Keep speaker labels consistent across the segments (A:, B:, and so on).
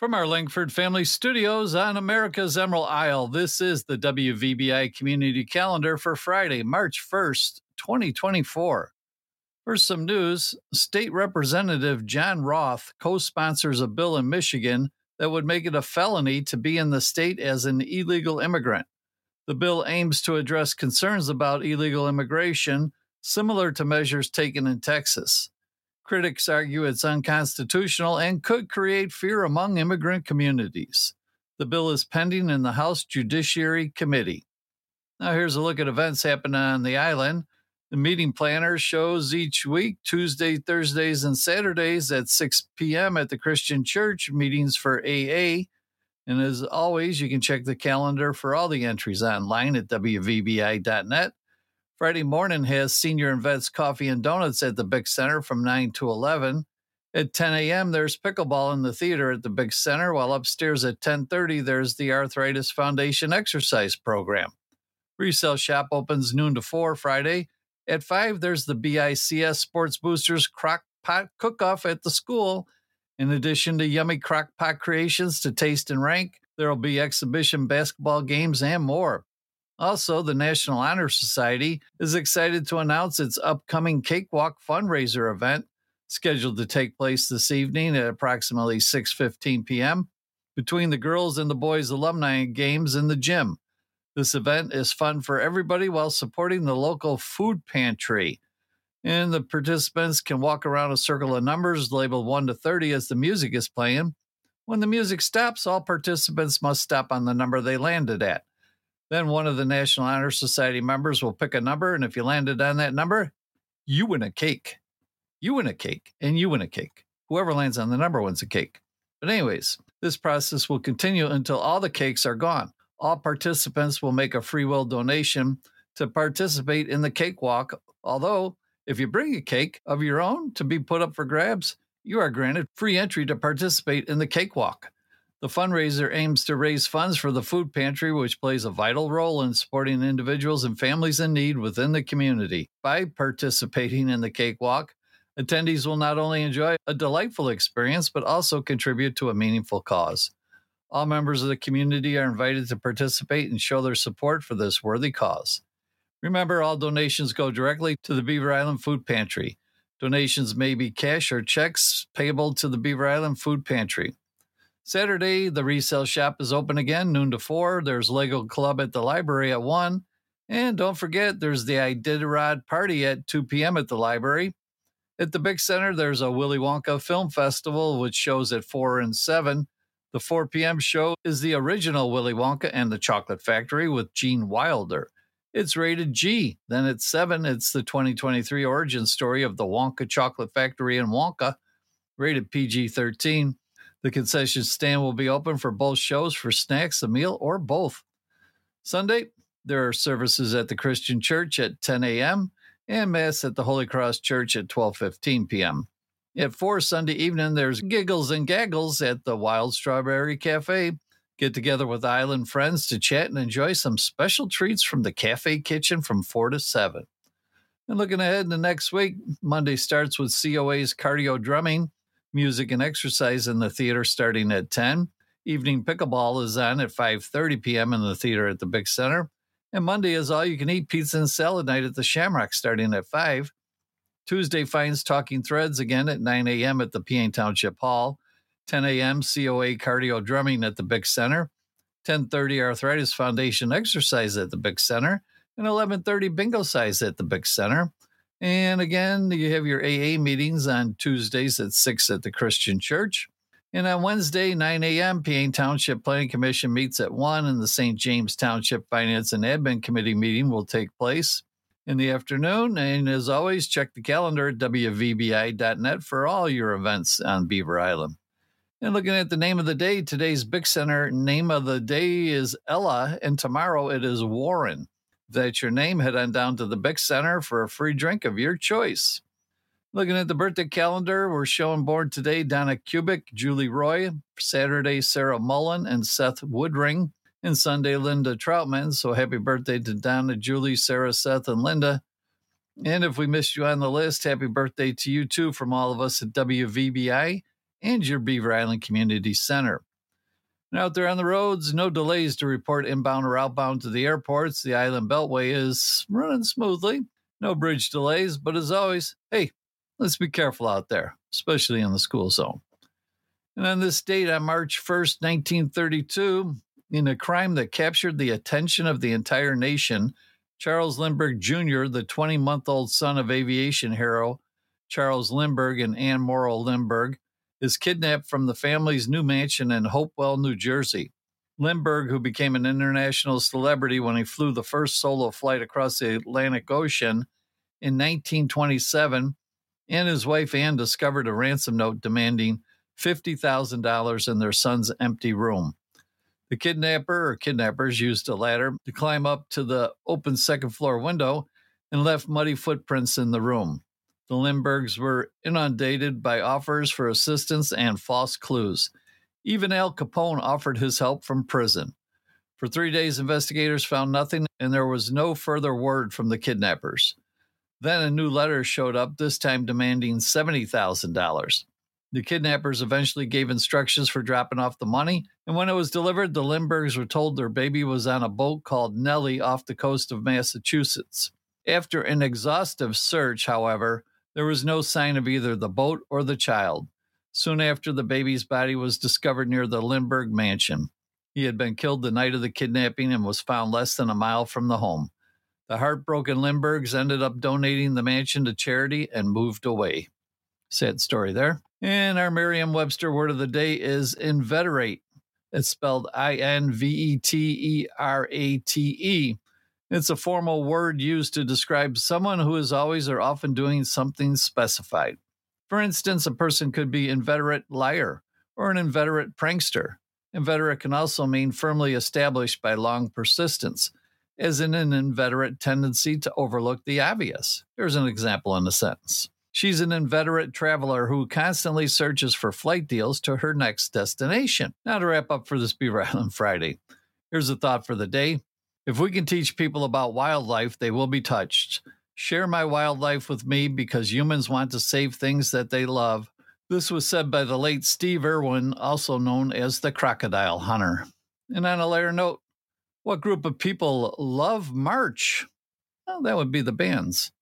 A: From our Langford Family Studios on America's Emerald Isle, this is the WVBI Community Calendar for Friday, March 1st, 2024. For some news, State Representative John Roth co sponsors a bill in Michigan that would make it a felony to be in the state as an illegal immigrant. The bill aims to address concerns about illegal immigration, similar to measures taken in Texas. Critics argue it's unconstitutional and could create fear among immigrant communities. The bill is pending in the House Judiciary Committee. Now, here's a look at events happening on the island. The meeting planner shows each week, Tuesday, Thursdays, and Saturdays at 6 p.m. at the Christian Church, meetings for AA. And as always, you can check the calendar for all the entries online at WVBI.net. Friday morning has Senior and Vets Coffee and Donuts at the Big Center from 9 to 11. At 10 a.m., there's pickleball in the theater at the Big Center, while upstairs at 10:30 there's the Arthritis Foundation exercise program. Resale shop opens noon to 4 Friday. At 5 there's the BICS Sports Boosters Crock Pot Cook-Off at the school. In addition to yummy crock pot creations to taste and rank, there'll be exhibition basketball games and more. Also, the National Honor Society is excited to announce its upcoming Cakewalk fundraiser event, scheduled to take place this evening at approximately 6:15 p.m. between the girls and the boys alumni games in the gym. This event is fun for everybody while supporting the local food pantry. And the participants can walk around a circle of numbers labeled 1 to 30 as the music is playing. When the music stops, all participants must stop on the number they landed at. Then one of the National Honor Society members will pick a number, and if you landed on that number, you win a cake. You win a cake, and you win a cake. Whoever lands on the number wins a cake. But, anyways, this process will continue until all the cakes are gone. All participants will make a free will donation to participate in the cakewalk. Although, if you bring a cake of your own to be put up for grabs, you are granted free entry to participate in the cakewalk. The fundraiser aims to raise funds for the food pantry, which plays a vital role in supporting individuals and families in need within the community. By participating in the cakewalk, attendees will not only enjoy a delightful experience, but also contribute to a meaningful cause. All members of the community are invited to participate and show their support for this worthy cause. Remember, all donations go directly to the Beaver Island Food Pantry. Donations may be cash or checks payable to the Beaver Island Food Pantry. Saturday, the resale shop is open again, noon to 4. There's Lego Club at the library at 1. And don't forget, there's the Iditarod party at 2 p.m. at the library. At the Big Center, there's a Willy Wonka Film Festival, which shows at 4 and 7. The 4 p.m. show is the original Willy Wonka and the Chocolate Factory with Gene Wilder. It's rated G. Then at 7, it's the 2023 origin story of the Wonka Chocolate Factory and Wonka, rated PG 13. The concession stand will be open for both shows for snacks, a meal, or both. Sunday, there are services at the Christian Church at 10 a.m. and Mass at the Holy Cross Church at 12:15 p.m. At 4 Sunday evening, there's Giggles and Gaggles at the Wild Strawberry Cafe. Get together with island friends to chat and enjoy some special treats from the cafe kitchen from 4 to 7. And looking ahead to next week, Monday starts with COA's cardio drumming music and exercise in the theater starting at 10. Evening pickleball is on at 5:30 p.m. in the theater at the Big Center. And Monday is all you can eat pizza and salad night at the Shamrock starting at 5. Tuesday finds Talking Threads again at 9 a.m. at the Peaine Township Hall. 10 a.m. COA cardio drumming at the Big Center. 10:30 Arthritis Foundation exercise at the Big Center. And 11:30 Bingocize at the Big Center. And again, you have your AA meetings on Tuesdays at 6 at the Christian Church. And on Wednesday, 9 a.m., Peaine Township Planning Commission meets at 1, and the St. James Township Finance and Admin Committee meeting will take place in the afternoon. And as always, check the calendar at WVBI.net for all your events on Beaver Island. And looking at the name of the day, today's Big Center name of the day is Ella, and tomorrow it is Warren that's your name, head on down to the Bic Center for a free drink of your choice. Looking at the birthday calendar, we're showing board today Donna Kubik, Julie Roy, Saturday Sarah Mullen and Seth Woodring, and Sunday Linda Troutman. So happy birthday to Donna, Julie, Sarah, Seth, and Linda. And if we missed you on the list, happy birthday to you too from all of us at WVBI and your Beaver Island Community Center. And out there on the roads, no delays to report inbound or outbound to the airports. The island beltway is running smoothly. No bridge delays, but as always, hey, let's be careful out there, especially in the school zone. And on this date, on March 1st, 1932, in a crime that captured the attention of the entire nation, Charles Lindbergh Jr., the 20 month old son of aviation hero Charles Lindbergh and Anne Morrow Lindbergh, is kidnapped from the family's new mansion in Hopewell, New Jersey. Lindbergh, who became an international celebrity when he flew the first solo flight across the Atlantic Ocean in 1927, and his wife Anne discovered a ransom note demanding $50,000 in their son's empty room. The kidnapper or kidnappers used a ladder to climb up to the open second floor window and left muddy footprints in the room. The Lindberghs were inundated by offers for assistance and false clues. Even Al Capone offered his help from prison. For three days, investigators found nothing, and there was no further word from the kidnappers. Then a new letter showed up, this time demanding $70,000. The kidnappers eventually gave instructions for dropping off the money, and when it was delivered, the Lindberghs were told their baby was on a boat called Nellie off the coast of Massachusetts. After an exhaustive search, however, there was no sign of either the boat or the child. Soon after, the baby's body was discovered near the Lindbergh mansion. He had been killed the night of the kidnapping and was found less than a mile from the home. The heartbroken Lindberghs ended up donating the mansion to charity and moved away. Sad story there. And our Merriam Webster word of the day is inveterate. It's spelled I N V E T E R A T E. It's a formal word used to describe someone who is always or often doing something specified. For instance, a person could be inveterate liar or an inveterate prankster. Inveterate can also mean firmly established by long persistence, as in an inveterate tendency to overlook the obvious. Here's an example in a sentence. She's an inveterate traveler who constantly searches for flight deals to her next destination. Now, to wrap up for this Beaver Island Friday, here's a thought for the day. If we can teach people about wildlife, they will be touched. Share my wildlife with me because humans want to save things that they love. This was said by the late Steve Irwin, also known as the crocodile hunter. And on a lighter note, what group of people love March? Well, that would be the bands.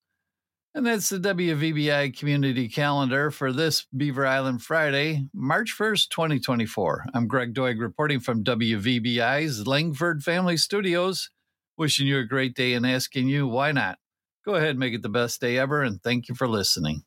A: And that's the WVBI community calendar for this Beaver Island Friday, March 1st, 2024. I'm Greg Doig reporting from WVBI's Langford Family Studios, wishing you a great day and asking you why not. Go ahead, make it the best day ever, and thank you for listening.